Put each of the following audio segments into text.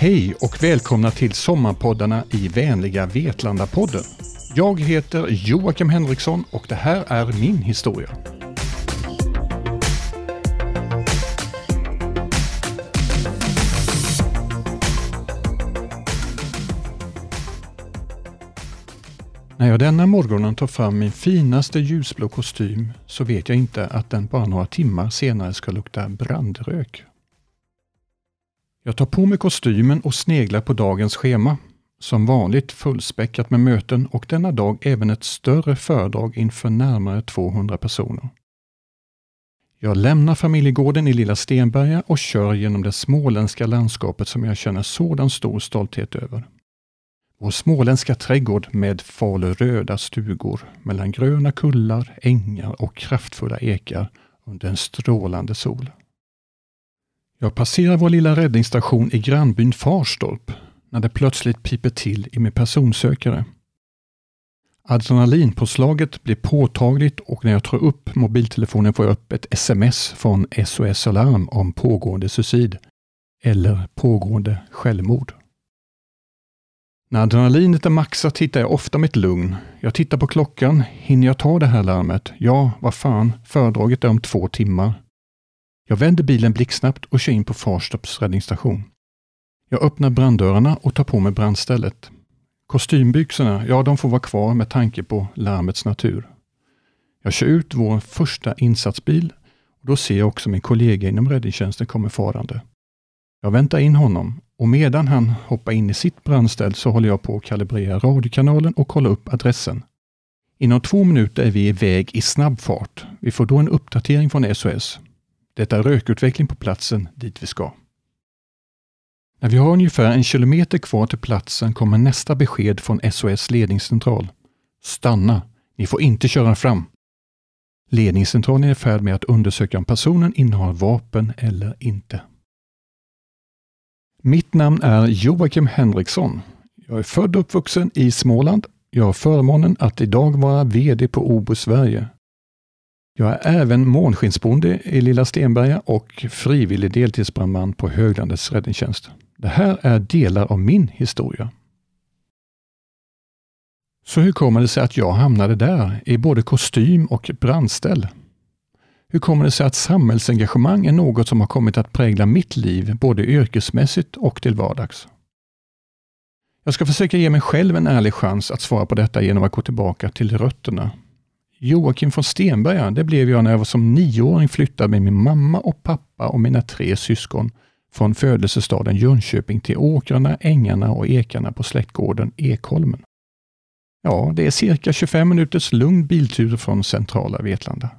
Hej och välkomna till sommarpoddarna i vänliga Vetlanda-podden. Jag heter Joakim Henriksson och det här är min historia. När jag denna morgonen tar fram min finaste ljusblå kostym så vet jag inte att den bara några timmar senare ska lukta brandrök. Jag tar på mig kostymen och sneglar på dagens schema. Som vanligt fullspäckat med möten och denna dag även ett större föredrag inför närmare 200 personer. Jag lämnar familjegården i Lilla Stenberga och kör genom det småländska landskapet som jag känner sådan stor stolthet över. Vår småländska trädgård med faluröda stugor mellan gröna kullar, ängar och kraftfulla ekar under en strålande sol. Jag passerar vår lilla räddningsstation i grannbyn Farstorp när det plötsligt piper till i min personsökare. Adrenalinpåslaget blir påtagligt och när jag tar upp mobiltelefonen får jag upp ett sms från SOS Alarm om pågående suicid eller pågående självmord. När adrenalinet är maxat hittar jag ofta mitt lugn. Jag tittar på klockan. Hinner jag ta det här larmet? Ja, vad fan, föredraget är om två timmar. Jag vänder bilen blixtsnabbt och kör in på Farstorps räddningsstation. Jag öppnar branddörrarna och tar på mig brandstället. Kostymbyxorna, ja de får vara kvar med tanke på larmets natur. Jag kör ut vår första insatsbil och då ser jag också min kollega inom räddningstjänsten kommer farande. Jag väntar in honom och medan han hoppar in i sitt brandställ så håller jag på att kalibrera radiokanalen och kolla upp adressen. Inom två minuter är vi iväg i snabb fart. Vi får då en uppdatering från SOS. Det är rökutveckling på platsen dit vi ska. När vi har ungefär en kilometer kvar till platsen kommer nästa besked från SOS ledningscentral. Stanna! Ni får inte köra fram. Ledningscentralen är i färd med att undersöka om personen innehar vapen eller inte. Mitt namn är Joakim Henriksson. Jag är född och uppvuxen i Småland. Jag har förmånen att idag vara VD på Obo Sverige. Jag är även månskinsbonde i Lilla Stenberga och frivillig deltidsbrandman på Höglandets räddningstjänst. Det här är delar av min historia. Så hur kommer det sig att jag hamnade där, i både kostym och brandställ? Hur kommer det sig att samhällsengagemang är något som har kommit att prägla mitt liv, både yrkesmässigt och till vardags? Jag ska försöka ge mig själv en ärlig chans att svara på detta genom att gå tillbaka till rötterna. Joakim från Stenberga, det blev jag när jag var som nioåring flyttade med min mamma och pappa och mina tre syskon från födelsestaden Jönköping till åkrarna, ängarna och ekarna på släktgården Ekholmen. Ja, det är cirka 25 minuters lugn biltur från centrala Vetlanda.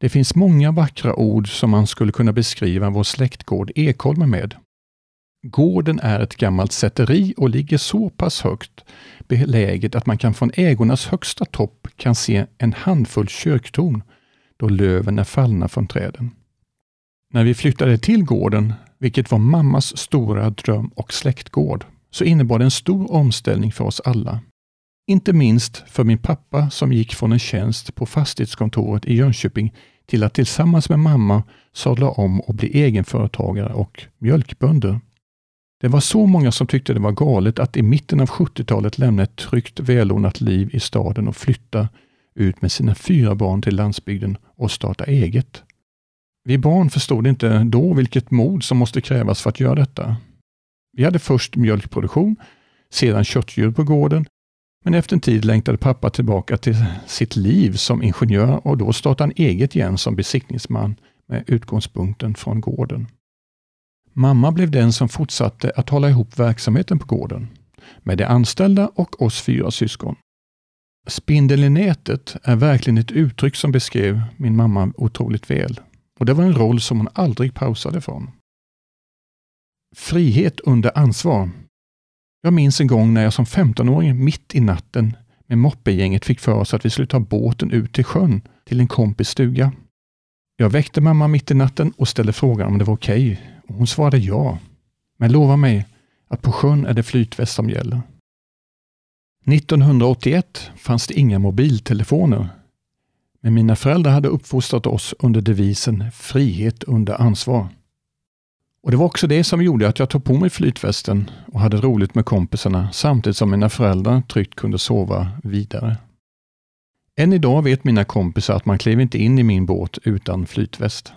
Det finns många vackra ord som man skulle kunna beskriva vår släktgård Ekholmen med. Gården är ett gammalt säteri och ligger så pass högt beläget att man kan från ägornas högsta topp kan se en handfull kyrktorn då löven är fallna från träden. När vi flyttade till gården, vilket var mammas stora dröm och släktgård, så innebar det en stor omställning för oss alla. Inte minst för min pappa som gick från en tjänst på fastighetskontoret i Jönköping till att tillsammans med mamma sadla om och bli egenföretagare och mjölkbönder. Det var så många som tyckte det var galet att i mitten av 70-talet lämna ett tryggt välordnat liv i staden och flytta ut med sina fyra barn till landsbygden och starta eget. Vi barn förstod inte då vilket mod som måste krävas för att göra detta. Vi hade först mjölkproduktion, sedan köttdjur på gården men efter en tid längtade pappa tillbaka till sitt liv som ingenjör och då startade han eget igen som besiktningsman med utgångspunkten från gården. Mamma blev den som fortsatte att hålla ihop verksamheten på gården med de anställda och oss fyra syskon. Spindeln i nätet är verkligen ett uttryck som beskrev min mamma otroligt väl och det var en roll som hon aldrig pausade från. Frihet under ansvar jag minns en gång när jag som 15-åring mitt i natten med moppegänget fick för oss att vi skulle ta båten ut till sjön till en kompis stuga. Jag väckte mamma mitt i natten och ställde frågan om det var okej. Okay. Hon svarade ja. Men lova mig att på sjön är det flytväst som gäller. 1981 fanns det inga mobiltelefoner. Men mina föräldrar hade uppfostrat oss under devisen frihet under ansvar. Och Det var också det som gjorde att jag tog på mig flytvästen och hade roligt med kompisarna samtidigt som mina föräldrar tryggt kunde sova vidare. Än idag vet mina kompisar att man klev inte in i min båt utan flytväst.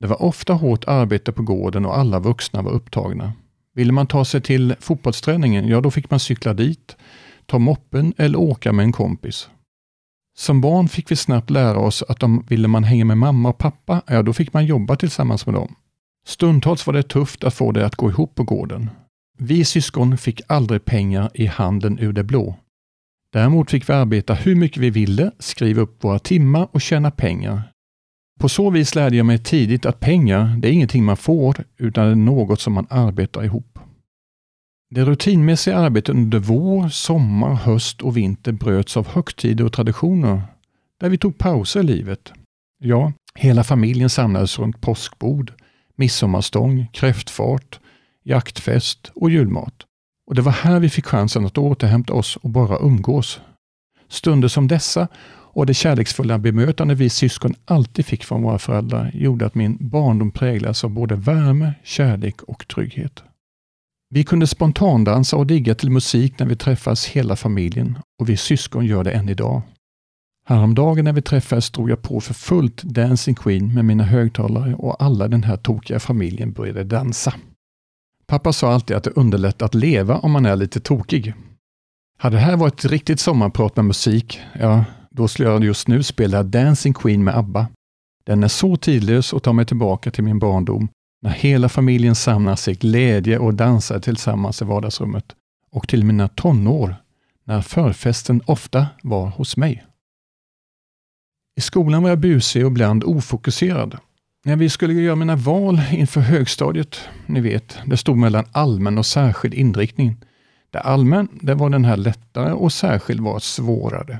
Det var ofta hårt arbete på gården och alla vuxna var upptagna. Ville man ta sig till fotbollsträningen, ja då fick man cykla dit, ta moppen eller åka med en kompis. Som barn fick vi snabbt lära oss att om ville man hänga med mamma och pappa, ja då fick man jobba tillsammans med dem. Stundtals var det tufft att få det att gå ihop på gården. Vi syskon fick aldrig pengar i handen ur det blå. Däremot fick vi arbeta hur mycket vi ville, skriva upp våra timmar och tjäna pengar. På så vis lärde jag mig tidigt att pengar, det är ingenting man får, utan det är något som man arbetar ihop. Det rutinmässiga arbetet under vår, sommar, höst och vinter bröts av högtider och traditioner, där vi tog pauser i livet. Ja, hela familjen samlades runt påskbord, midsommarstång, kräftfart, jaktfest och julmat. Och det var här vi fick chansen att återhämta oss och bara umgås. Stunder som dessa och det kärleksfulla bemötande vi syskon alltid fick från våra föräldrar gjorde att min barndom präglades av både värme, kärlek och trygghet. Vi kunde spontandansa och digga till musik när vi träffades hela familjen och vi syskon gör det än idag. Häromdagen när vi träffades drog jag på för fullt Dancing Queen med mina högtalare och alla den här tokiga familjen började dansa. Pappa sa alltid att det underlättar att leva om man är lite tokig. Hade det här varit ett riktigt sommarprat med musik, ja, då skulle jag just nu spela Dancing Queen med ABBA. Den är så tidlös och tar mig tillbaka till min barndom, när hela familjen samlas i glädje och dansar tillsammans i vardagsrummet. Och till mina tonår, när förfesten ofta var hos mig. I skolan var jag busig och ibland ofokuserad. När vi skulle göra mina val inför högstadiet, ni vet, det stod mellan allmän och särskild inriktning. Det allmän, det var den här lättare och särskild var svårare.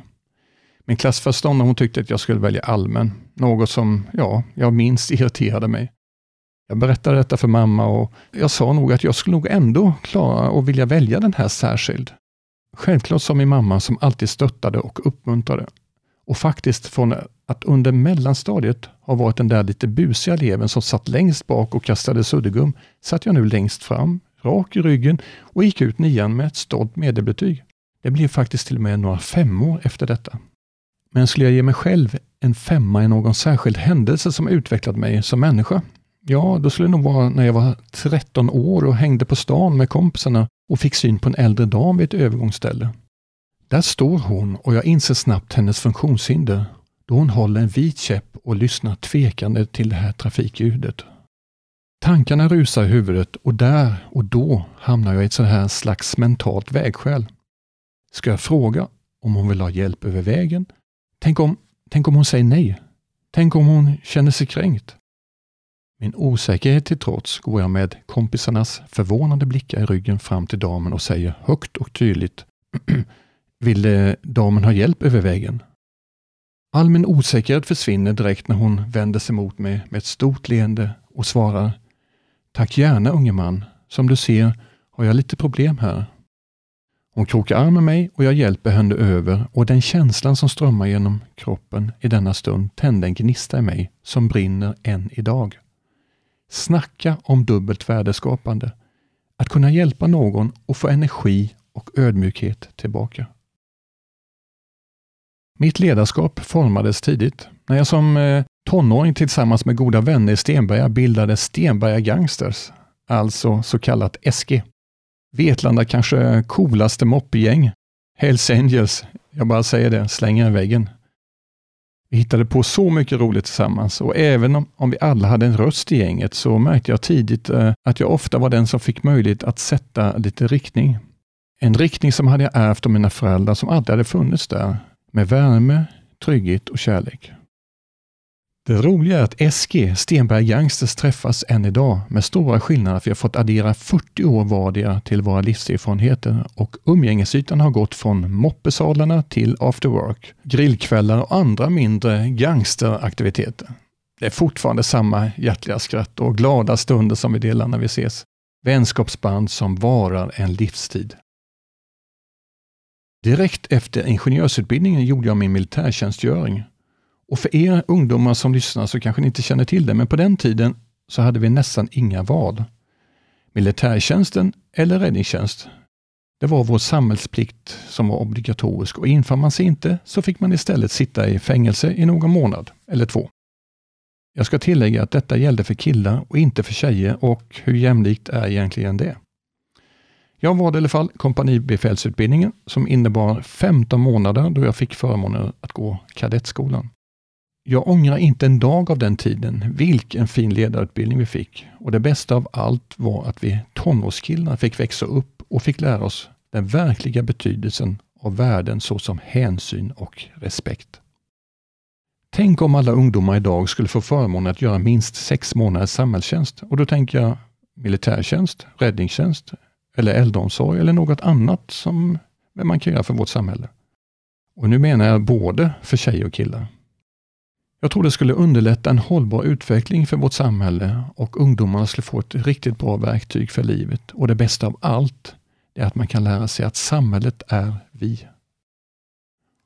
Min klassföreståndare hon tyckte att jag skulle välja allmän, något som ja, jag minst irriterade mig. Jag berättade detta för mamma och jag sa nog att jag skulle nog ändå klara och vilja välja den här särskild. Självklart sa min mamma som alltid stöttade och uppmuntrade. Och faktiskt från att under mellanstadiet ha varit den där lite busiga eleven som satt längst bak och kastade suddgum, satt jag nu längst fram, rak i ryggen och gick ut nian med ett stolt medelbetyg. Det blev faktiskt till och med några femmor efter detta. Men skulle jag ge mig själv en femma i någon särskild händelse som utvecklat mig som människa? Ja, då skulle det nog vara när jag var 13 år och hängde på stan med kompisarna och fick syn på en äldre dam vid ett övergångsställe. Där står hon och jag inser snabbt hennes funktionshinder då hon håller en vit käpp och lyssnar tvekande till det här trafikljudet. Tankarna rusar i huvudet och där och då hamnar jag i ett sånt här slags mentalt vägskäl. Ska jag fråga om hon vill ha hjälp över vägen Tänk om, tänk om hon säger nej? Tänk om hon känner sig kränkt? Min osäkerhet till trots går jag med kompisarnas förvånade blickar i ryggen fram till damen och säger högt och tydligt Vill eh, damen ha hjälp över vägen? All min osäkerhet försvinner direkt när hon vänder sig mot mig med ett stort leende och svarar Tack gärna unge man. Som du ser har jag lite problem här. Hon krokar arm med mig och jag hjälper henne över och den känslan som strömmar genom kroppen i denna stund tände en gnista i mig som brinner än idag. Snacka om dubbelt värdeskapande. Att kunna hjälpa någon och få energi och ödmjukhet tillbaka. Mitt ledarskap formades tidigt. När jag som eh, tonåring tillsammans med goda vänner i Stenberga bildade Stenberga Gangsters, alltså så kallat SG. Vetlanda kanske coolaste moppegäng. Hells Angels. Jag bara säger det, slänger i väggen. Vi hittade på så mycket roligt tillsammans och även om, om vi alla hade en röst i gänget så märkte jag tidigt eh, att jag ofta var den som fick möjlighet att sätta lite riktning. En riktning som hade jag ärvt av mina föräldrar som alltid hade funnits där, med värme, trygghet och kärlek. Det roliga är att SG, Stenberg Youngsters, träffas än idag med stora skillnader för vi har fått addera 40 år vardera till våra livserfarenheter och umgängesytan har gått från moppesalarna till after work, grillkvällar och andra mindre gangsteraktiviteter. Det är fortfarande samma hjärtliga skratt och glada stunder som vi delar när vi ses. Vänskapsband som varar en livstid. Direkt efter ingenjörsutbildningen gjorde jag min militärtjänstgöring och för er ungdomar som lyssnar så kanske ni inte känner till det, men på den tiden så hade vi nästan inga val. Militärtjänsten eller räddningstjänst. Det var vår samhällsplikt som var obligatorisk och infann man sig inte så fick man istället sitta i fängelse i någon månad eller två. Jag ska tillägga att detta gällde för killar och inte för tjejer och hur jämlikt är egentligen det? Jag valde i alla fall kompanibefälsutbildningen som innebar 15 månader då jag fick förmånen att gå kadettskolan. Jag ångrar inte en dag av den tiden. Vilken fin ledarutbildning vi fick. Och det bästa av allt var att vi tonårskillar fick växa upp och fick lära oss den verkliga betydelsen av värden såsom hänsyn och respekt. Tänk om alla ungdomar idag skulle få förmånen att göra minst sex månaders samhällstjänst. Och då tänker jag militärtjänst, räddningstjänst eller äldreomsorg eller något annat som man kan göra för vårt samhälle. Och nu menar jag både för tjejer och killar. Jag tror det skulle underlätta en hållbar utveckling för vårt samhälle och ungdomarna skulle få ett riktigt bra verktyg för livet. Och det bästa av allt är att man kan lära sig att samhället är vi.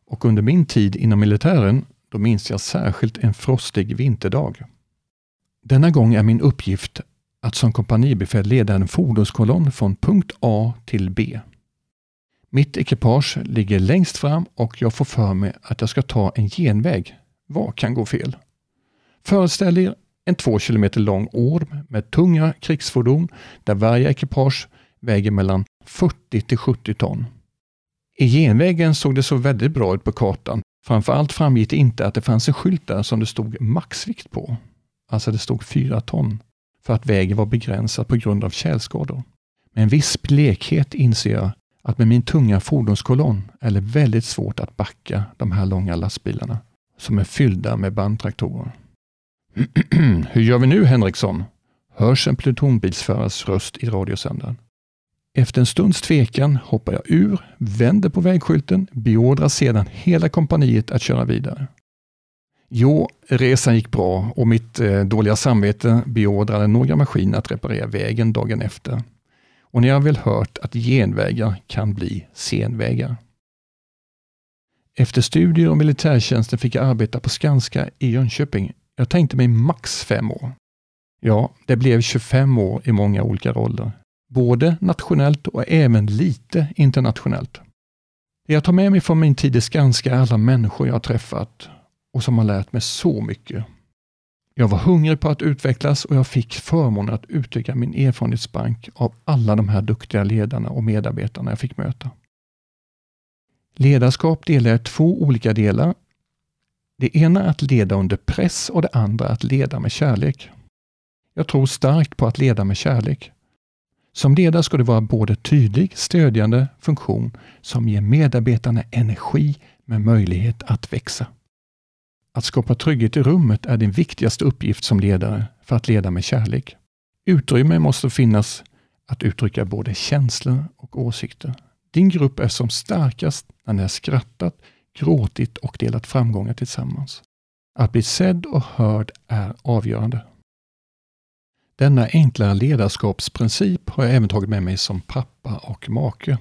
Och under min tid inom militären, då minns jag särskilt en frostig vinterdag. Denna gång är min uppgift att som kompanibefäl leda en fordonskolonn från punkt A till B. Mitt ekipage ligger längst fram och jag får för mig att jag ska ta en genväg vad kan gå fel? Föreställ er en två kilometer lång orm med tunga krigsfordon där varje ekipage väger mellan 40 till 70 ton. I genvägen såg det så väldigt bra ut på kartan. Framförallt framgick det inte att det fanns en skylt där som det stod maxvikt på. Alltså det stod 4 ton, för att vägen var begränsad på grund av tjälskador. Med en viss blekhet inser jag att med min tunga fordonskolonn är det väldigt svårt att backa de här långa lastbilarna som är fyllda med bandtraktorer. Hur gör vi nu Henriksson? Hörs en plutonbilsförares röst i radiosändaren. Efter en stunds tvekan hoppar jag ur, vänder på vägskylten, beordrar sedan hela kompaniet att köra vidare. Jo, resan gick bra och mitt eh, dåliga samvete beordrade några maskiner att reparera vägen dagen efter. Och ni har väl hört att genvägar kan bli senvägar. Efter studier och militärtjänsten fick jag arbeta på Skanska i Jönköping. Jag tänkte mig max fem år. Ja, det blev 25 år i många olika roller. Både nationellt och även lite internationellt. Det jag tar med mig från min tid i Skanska är alla människor jag har träffat och som har lärt mig så mycket. Jag var hungrig på att utvecklas och jag fick förmånen att utöka min erfarenhetsbank av alla de här duktiga ledarna och medarbetarna jag fick möta. Ledarskap delar jag två olika delar. Det ena är att leda under press och det andra är att leda med kärlek. Jag tror starkt på att leda med kärlek. Som ledare ska du vara både tydlig, stödjande funktion som ger medarbetarna energi med möjlighet att växa. Att skapa trygghet i rummet är din viktigaste uppgift som ledare för att leda med kärlek. Utrymme måste finnas att uttrycka både känslor och åsikter. Din grupp är som starkast när ni har skrattat, gråtit och delat framgångar tillsammans. Att bli sedd och hörd är avgörande. Denna enkla ledarskapsprincip har jag även tagit med mig som pappa och make.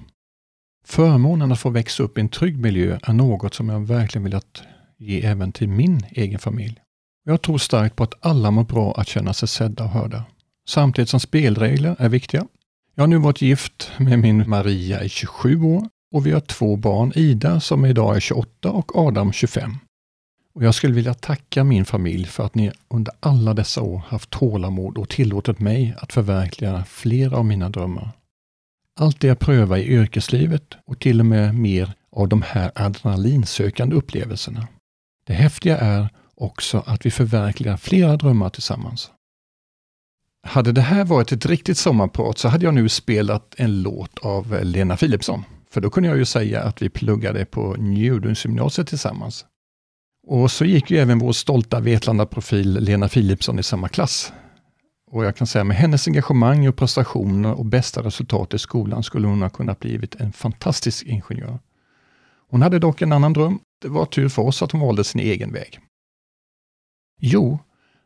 Förmånen att få växa upp i en trygg miljö är något som jag verkligen velat ge även till min egen familj. Jag tror starkt på att alla mår bra att känna sig sedda och hörda. Samtidigt som spelregler är viktiga jag har nu varit gift med min Maria i 27 år och vi har två barn, Ida som idag är 28 och Adam 25. Och Jag skulle vilja tacka min familj för att ni under alla dessa år haft tålamod och tillåtit mig att förverkliga flera av mina drömmar. Allt det jag prövar i yrkeslivet och till och med mer av de här adrenalinsökande upplevelserna. Det häftiga är också att vi förverkligar flera drömmar tillsammans. Hade det här varit ett riktigt sommarprat så hade jag nu spelat en låt av eh, Lena Philipsson. För då kunde jag ju säga att vi pluggade på Njudungsgymnasiet tillsammans. Och så gick ju även vår stolta Vetlanda-profil Lena Philipsson i samma klass. Och jag kan säga med hennes engagemang och prestationer och bästa resultat i skolan skulle hon ha kunnat blivit en fantastisk ingenjör. Hon hade dock en annan dröm. Det var tur för oss att hon valde sin egen väg. Jo,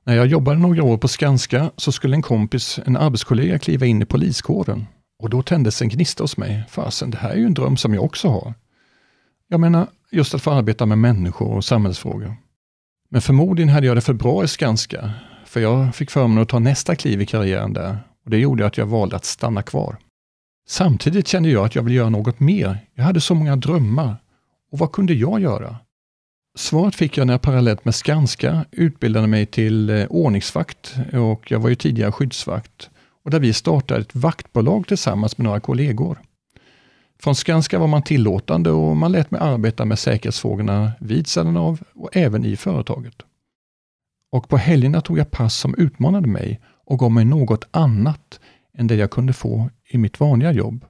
när jag jobbade några år på Skanska så skulle en kompis, en arbetskollega, kliva in i poliskåren. Och då tändes en gnista hos mig. Fasen, det här är ju en dröm som jag också har. Jag menar, just att få arbeta med människor och samhällsfrågor. Men förmodligen hade jag det för bra i Skanska för jag fick förmånen att ta nästa kliv i karriären där och det gjorde att jag valde att stanna kvar. Samtidigt kände jag att jag ville göra något mer. Jag hade så många drömmar. Och vad kunde jag göra? Svaret fick jag när jag parallellt med Skanska utbildade mig till eh, ordningsvakt och jag var ju tidigare skyddsvakt. Och där vi startade ett vaktbolag tillsammans med några kollegor. Från Skanska var man tillåtande och man lät mig arbeta med säkerhetsfrågorna vid sidan av och även i företaget. Och på helgerna tog jag pass som utmanade mig och gav mig något annat än det jag kunde få i mitt vanliga jobb.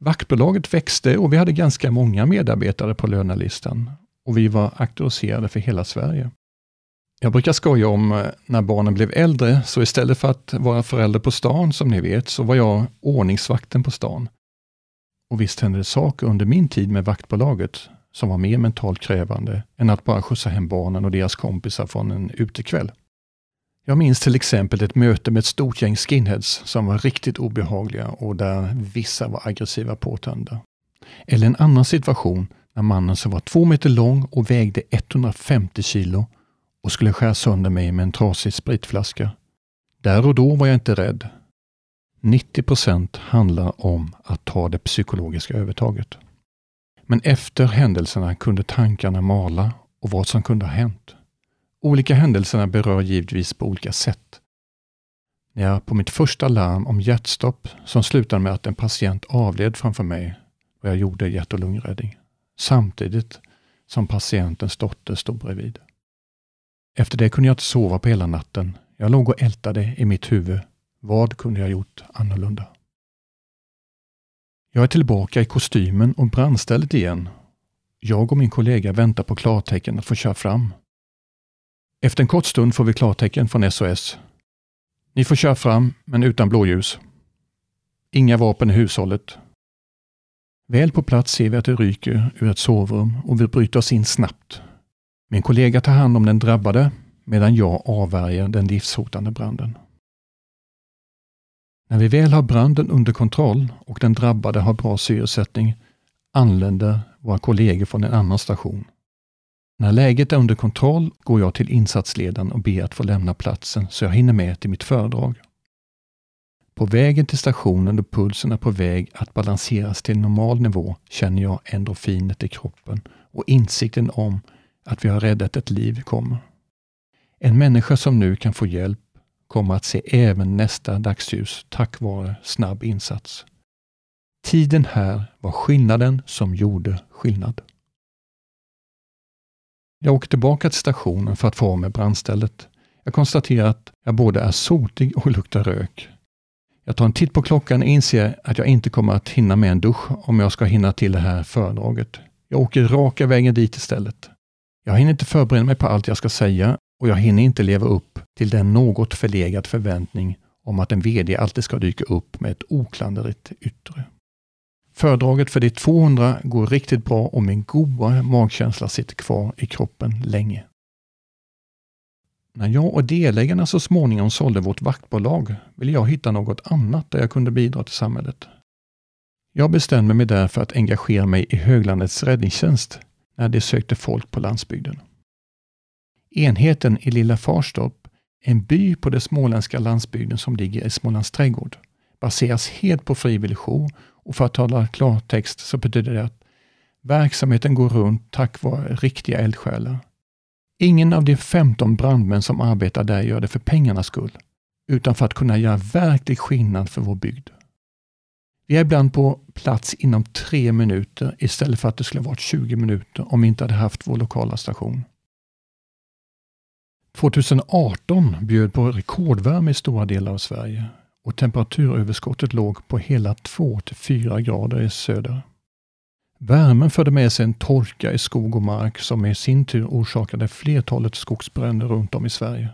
Vaktbolaget växte och vi hade ganska många medarbetare på lönelistan och vi var auktoriserade för hela Sverige. Jag brukar skoja om eh, när barnen blev äldre, så istället för att vara förälder på stan, som ni vet, så var jag ordningsvakten på stan. Och visst hände det saker under min tid med vaktbolaget som var mer mentalt krävande än att bara skjutsa hem barnen och deras kompisar från en utekväll. Jag minns till exempel ett möte med ett stort gäng skinheads som var riktigt obehagliga och där vissa var aggressiva påtända. Eller en annan situation när mannen som var två meter lång och vägde 150 kilo och skulle skära sönder mig med en trasig spritflaska. Där och då var jag inte rädd. 90 procent handlar om att ta det psykologiska övertaget. Men efter händelserna kunde tankarna mala och vad som kunde ha hänt. Olika händelserna berör givetvis på olika sätt. När jag på mitt första larm om hjärtstopp som slutade med att en patient avled framför mig och jag gjorde hjärt och lungräddning. Samtidigt som patientens dotter stod bredvid. Efter det kunde jag inte sova på hela natten. Jag låg och ältade i mitt huvud. Vad kunde jag gjort annorlunda? Jag är tillbaka i kostymen och brandstället igen. Jag och min kollega väntar på klartecken att få köra fram. Efter en kort stund får vi klartecken från SOS. Ni får köra fram, men utan blåljus. Inga vapen i hushållet. Väl på plats ser vi att det ryker ur ett sovrum och vi bryter oss in snabbt. Min kollega tar hand om den drabbade medan jag avvärjer den livshotande branden. När vi väl har branden under kontroll och den drabbade har bra syresättning anländer våra kollegor från en annan station. När läget är under kontroll går jag till insatsledaren och ber att få lämna platsen så jag hinner med till mitt föredrag. På vägen till stationen då pulsen är på väg att balanseras till normal nivå känner jag endorfinet i kroppen och insikten om att vi har räddat ett liv kommer. En människa som nu kan få hjälp kommer att se även nästa dagsljus tack vare snabb insats. Tiden här var skillnaden som gjorde skillnad. Jag åker tillbaka till stationen för att få av mig brandstället. Jag konstaterar att jag både är sotig och luktar rök. Jag tar en titt på klockan och inser att jag inte kommer att hinna med en dusch om jag ska hinna till det här föredraget. Jag åker raka vägen dit istället. Jag hinner inte förbereda mig på allt jag ska säga och jag hinner inte leva upp till den något förlegad förväntning om att en VD alltid ska dyka upp med ett oklanderligt yttre. Föredraget för de 200 går riktigt bra och min goda magkänsla sitter kvar i kroppen länge. När jag och delägarna så småningom sålde vårt vaktbolag ville jag hitta något annat där jag kunde bidra till samhället. Jag bestämde mig därför att engagera mig i Höglandets räddningstjänst när de sökte folk på landsbygden. Enheten i Lilla Farstorp, en by på den småländska landsbygden som ligger i Smålands trädgård, baseras helt på frivillig jour och för att tala klartext så betyder det att verksamheten går runt tack vare riktiga eldsjälar. Ingen av de 15 brandmän som arbetar där gör det för pengarnas skull, utan för att kunna göra verklig skillnad för vår bygd. Vi är ibland på plats inom tre minuter istället för att det skulle varit 20 minuter om vi inte hade haft vår lokala station. 2018 bjöd på rekordvärme i stora delar av Sverige och temperaturöverskottet låg på hela 2-4 grader i söder. Värmen förde med sig en torka i skog och mark som i sin tur orsakade flertalet skogsbränder runt om i Sverige.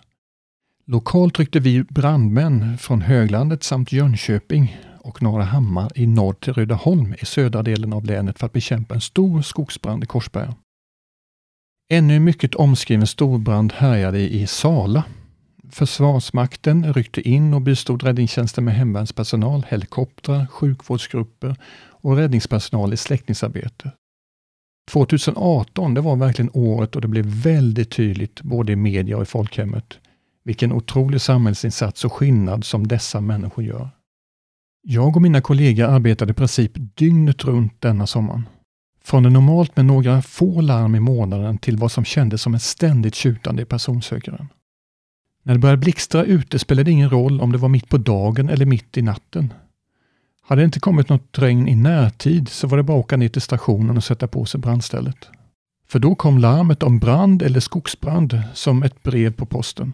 Lokalt ryckte vi brandmän från höglandet samt Jönköping och Norra Hammar i norr till Rydaholm i södra delen av länet för att bekämpa en stor skogsbrand i Korsberga. Ännu en mycket omskriven storbrand härjade i Sala Försvarsmakten ryckte in och bistod räddningstjänsten med hemvärnspersonal, helikoptrar, sjukvårdsgrupper och räddningspersonal i släckningsarbete. 2018 det var verkligen året och det blev väldigt tydligt både i media och i folkhemmet Vilken otrolig samhällsinsats och skillnad som dessa människor gör. Jag och mina kollegor arbetade i princip dygnet runt denna sommaren. Från det normalt med några få larm i månaden till vad som kändes som ett ständigt tjutande i personsökaren. När det började blixtra ute spelade det ingen roll om det var mitt på dagen eller mitt i natten. Hade det inte kommit något regn i närtid så var det bara att åka ner till stationen och sätta på sig brandstället. För då kom larmet om brand eller skogsbrand som ett brev på posten.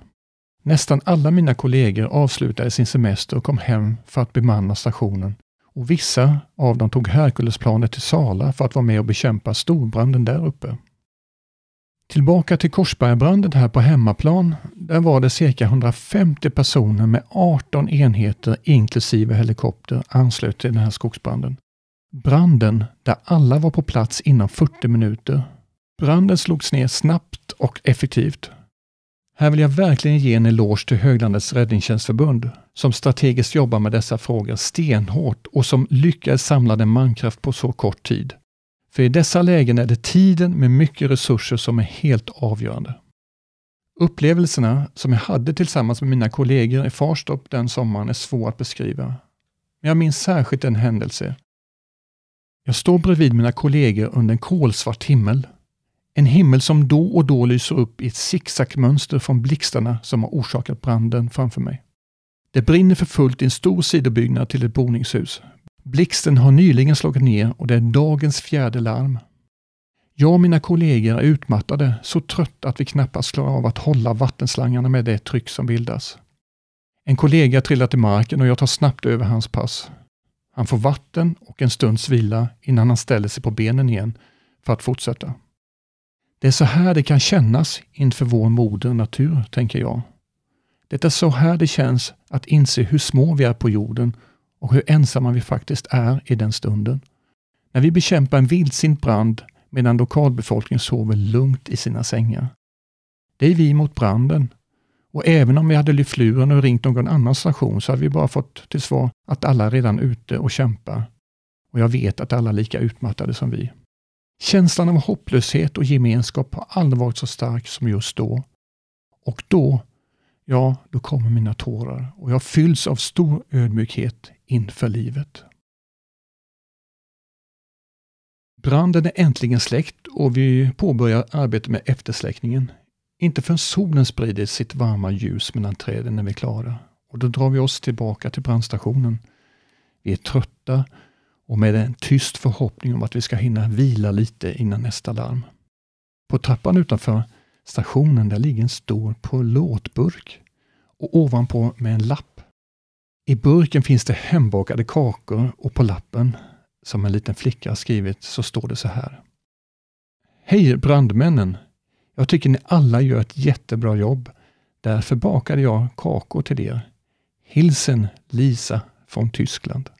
Nästan alla mina kollegor avslutade sin semester och kom hem för att bemanna stationen och vissa av dem tog Herkulesplanet till Sala för att vara med och bekämpa storbranden där uppe. Tillbaka till Korsbergabranden här på hemmaplan. Där var det cirka 150 personer med 18 enheter inklusive helikopter anslöt till den här skogsbranden. Branden där alla var på plats inom 40 minuter. Branden slogs ner snabbt och effektivt. Här vill jag verkligen ge en eloge till Höglandets räddningstjänstförbund som strategiskt jobbar med dessa frågor stenhårt och som lyckades samla den mankraft på så kort tid. För i dessa lägen är det tiden med mycket resurser som är helt avgörande. Upplevelserna som jag hade tillsammans med mina kollegor i Farstorp den sommaren är svår att beskriva. Men jag minns särskilt en händelse. Jag står bredvid mina kollegor under en kolsvart himmel. En himmel som då och då lyser upp i ett zigzagmönster från blixtarna som har orsakat branden framför mig. Det brinner för fullt i en stor sidobyggnad till ett boningshus. Blixten har nyligen slagit ner och det är dagens fjärde larm. Jag och mina kollegor är utmattade, så trötta att vi knappast klarar av att hålla vattenslangarna med det tryck som bildas. En kollega trillar till marken och jag tar snabbt över hans pass. Han får vatten och en stunds vila innan han ställer sig på benen igen för att fortsätta. Det är så här det kan kännas inför vår moder natur, tänker jag. Det är så här det känns att inse hur små vi är på jorden och hur ensamma vi faktiskt är i den stunden. När vi bekämpar en vildsint brand medan lokalbefolkningen sover lugnt i sina sängar. Det är vi mot branden. Och även om vi hade lyft luren och ringt någon annan station så hade vi bara fått till svar att alla är redan ute och kämpar. Och jag vet att alla är lika utmattade som vi. Känslan av hopplöshet och gemenskap har aldrig varit så stark som just då. Och då, ja, då kommer mina tårar och jag fylls av stor ödmjukhet inför livet. Branden är äntligen släckt och vi påbörjar arbetet med eftersläckningen. Inte förrän solen sprider sitt varma ljus mellan träden är vi klara. Och då drar vi oss tillbaka till brandstationen. Vi är trötta och med en tyst förhoppning om att vi ska hinna vila lite innan nästa larm. På trappan utanför stationen där ligger en stor låtburk och ovanpå med en lapp. I burken finns det hembakade kakor och på lappen, som en liten flicka har skrivit, så står det så här. Hej brandmännen! Jag tycker ni alla gör ett jättebra jobb. Därför bakade jag kakor till er. Hilsen Lisa från Tyskland.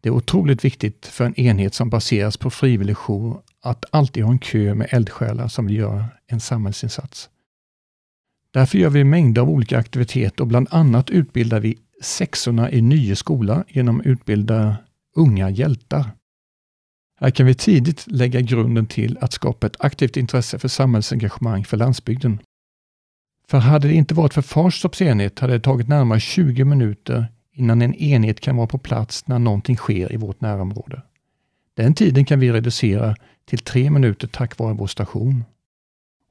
Det är otroligt viktigt för en enhet som baseras på frivillig jour att alltid ha en kö med eldsjälar som vill göra en samhällsinsats. Därför gör vi mängder av olika aktiviteter och bland annat utbildar vi sexorna i Nye skola genom att utbilda unga hjältar. Här kan vi tidigt lägga grunden till att skapa ett aktivt intresse för samhällsengagemang för landsbygden. För hade det inte varit för Farstorps enhet hade det tagit närmare 20 minuter innan en enhet kan vara på plats när någonting sker i vårt närområde. Den tiden kan vi reducera till tre minuter tack vare vår station.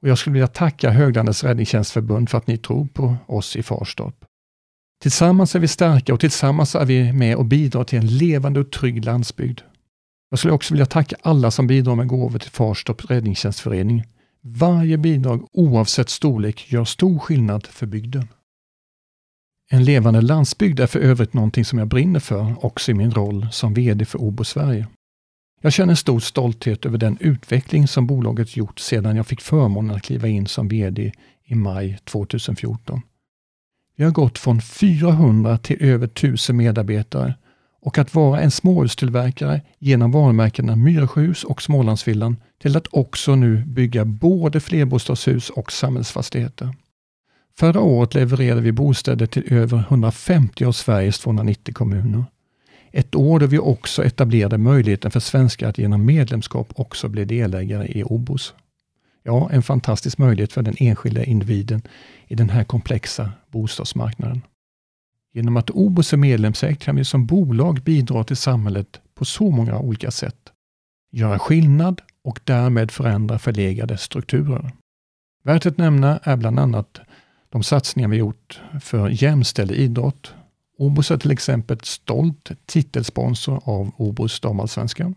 Och jag skulle vilja tacka Höglandets räddningstjänstförbund för att ni tror på oss i Farstorp. Tillsammans är vi starka och tillsammans är vi med och bidrar till en levande och trygg landsbygd. Jag skulle också vilja tacka alla som bidrar med gåvor till Farstorps räddningstjänstförening. Varje bidrag oavsett storlek gör stor skillnad för bygden. En levande landsbygd är för övrigt någonting som jag brinner för också i min roll som VD för Obo Sverige. Jag känner stor stolthet över den utveckling som bolaget gjort sedan jag fick förmånen att kliva in som VD i maj 2014. Vi har gått från 400 till över 1000 medarbetare och att vara en småhustillverkare genom varumärkena Myresjöhus och Smålandsvillan till att också nu bygga både flerbostadshus och samhällsfastigheter. Förra året levererade vi bostäder till över 150 av Sveriges 290 kommuner. Ett år då vi också etablerade möjligheten för svenskar att genom medlemskap också bli delägare i OBOS. Ja, en fantastisk möjlighet för den enskilda individen i den här komplexa bostadsmarknaden. Genom att Obos är medlemsägt kan vi som bolag bidra till samhället på så många olika sätt. Göra skillnad och därmed förändra förlegade strukturer. Värt att nämna är bland annat de satsningar vi gjort för jämställd idrott. Obos är till exempel stolt titelsponsor av Obos damallsvenskan.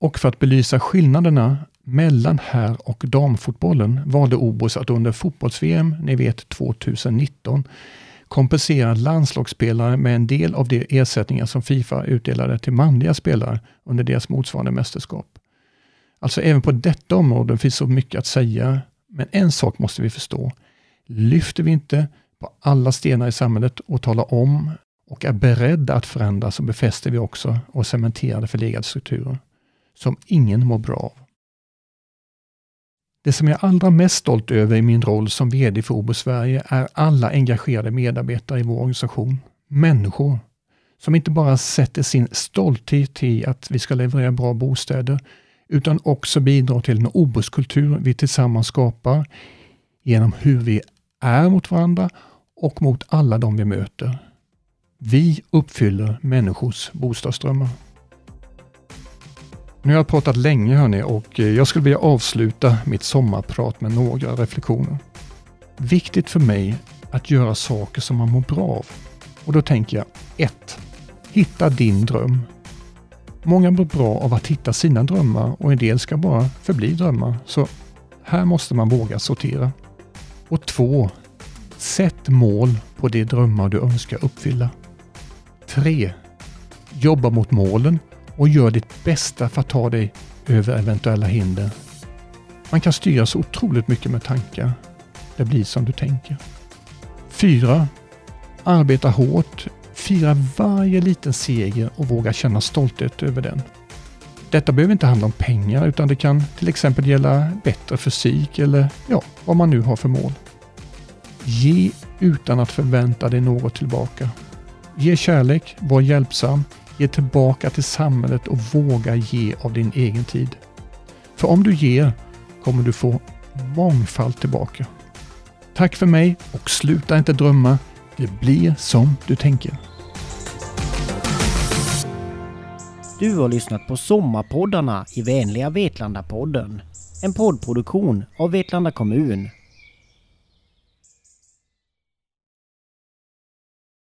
Och för att belysa skillnaderna mellan herr och damfotbollen valde Obos att under fotbolls-VM, ni vet 2019, kompensera landslagsspelare med en del av de ersättningar som Fifa utdelade till manliga spelare under deras motsvarande mästerskap. Alltså även på detta område finns så mycket att säga. Men en sak måste vi förstå. Lyfter vi inte på alla stenar i samhället och talar om och är beredda att förändra så befäster vi också och cementerar förlegade strukturer som ingen mår bra av. Det som jag är allra mest stolt över i min roll som VD för Obo Sverige är alla engagerade medarbetare i vår organisation. Människor som inte bara sätter sin stolthet i att vi ska leverera bra bostäder, utan också bidrar till den Obos-kultur vi tillsammans skapar genom hur vi är mot varandra och mot alla de vi möter. Vi uppfyller människors bostadsdrömmar. Nu har jag pratat länge hörni och eh, jag skulle vilja avsluta mitt sommarprat med några reflektioner. Viktigt för mig att göra saker som man mår bra av. Och då tänker jag 1. Hitta din dröm. Många mår bra av att hitta sina drömmar och en del ska bara förbli drömmar. Så här måste man våga sortera. Och 2. Sätt mål på de drömmar du önskar uppfylla. 3. Jobba mot målen och gör ditt bästa för att ta dig över eventuella hinder. Man kan styra så otroligt mycket med tankar. Det blir som du tänker. 4. Arbeta hårt. Fira varje liten seger och våga känna stolthet över den. Detta behöver inte handla om pengar utan det kan till exempel gälla bättre fysik eller ja, vad man nu har för mål. Ge utan att förvänta dig något tillbaka. Ge kärlek, var hjälpsam, Ge tillbaka till samhället och våga ge av din egen tid. För om du ger kommer du få mångfald tillbaka. Tack för mig och sluta inte drömma. Det blir som du tänker. Du har lyssnat på Sommarpoddarna i vänliga Vetlanda-podden. En poddproduktion av Vetlanda kommun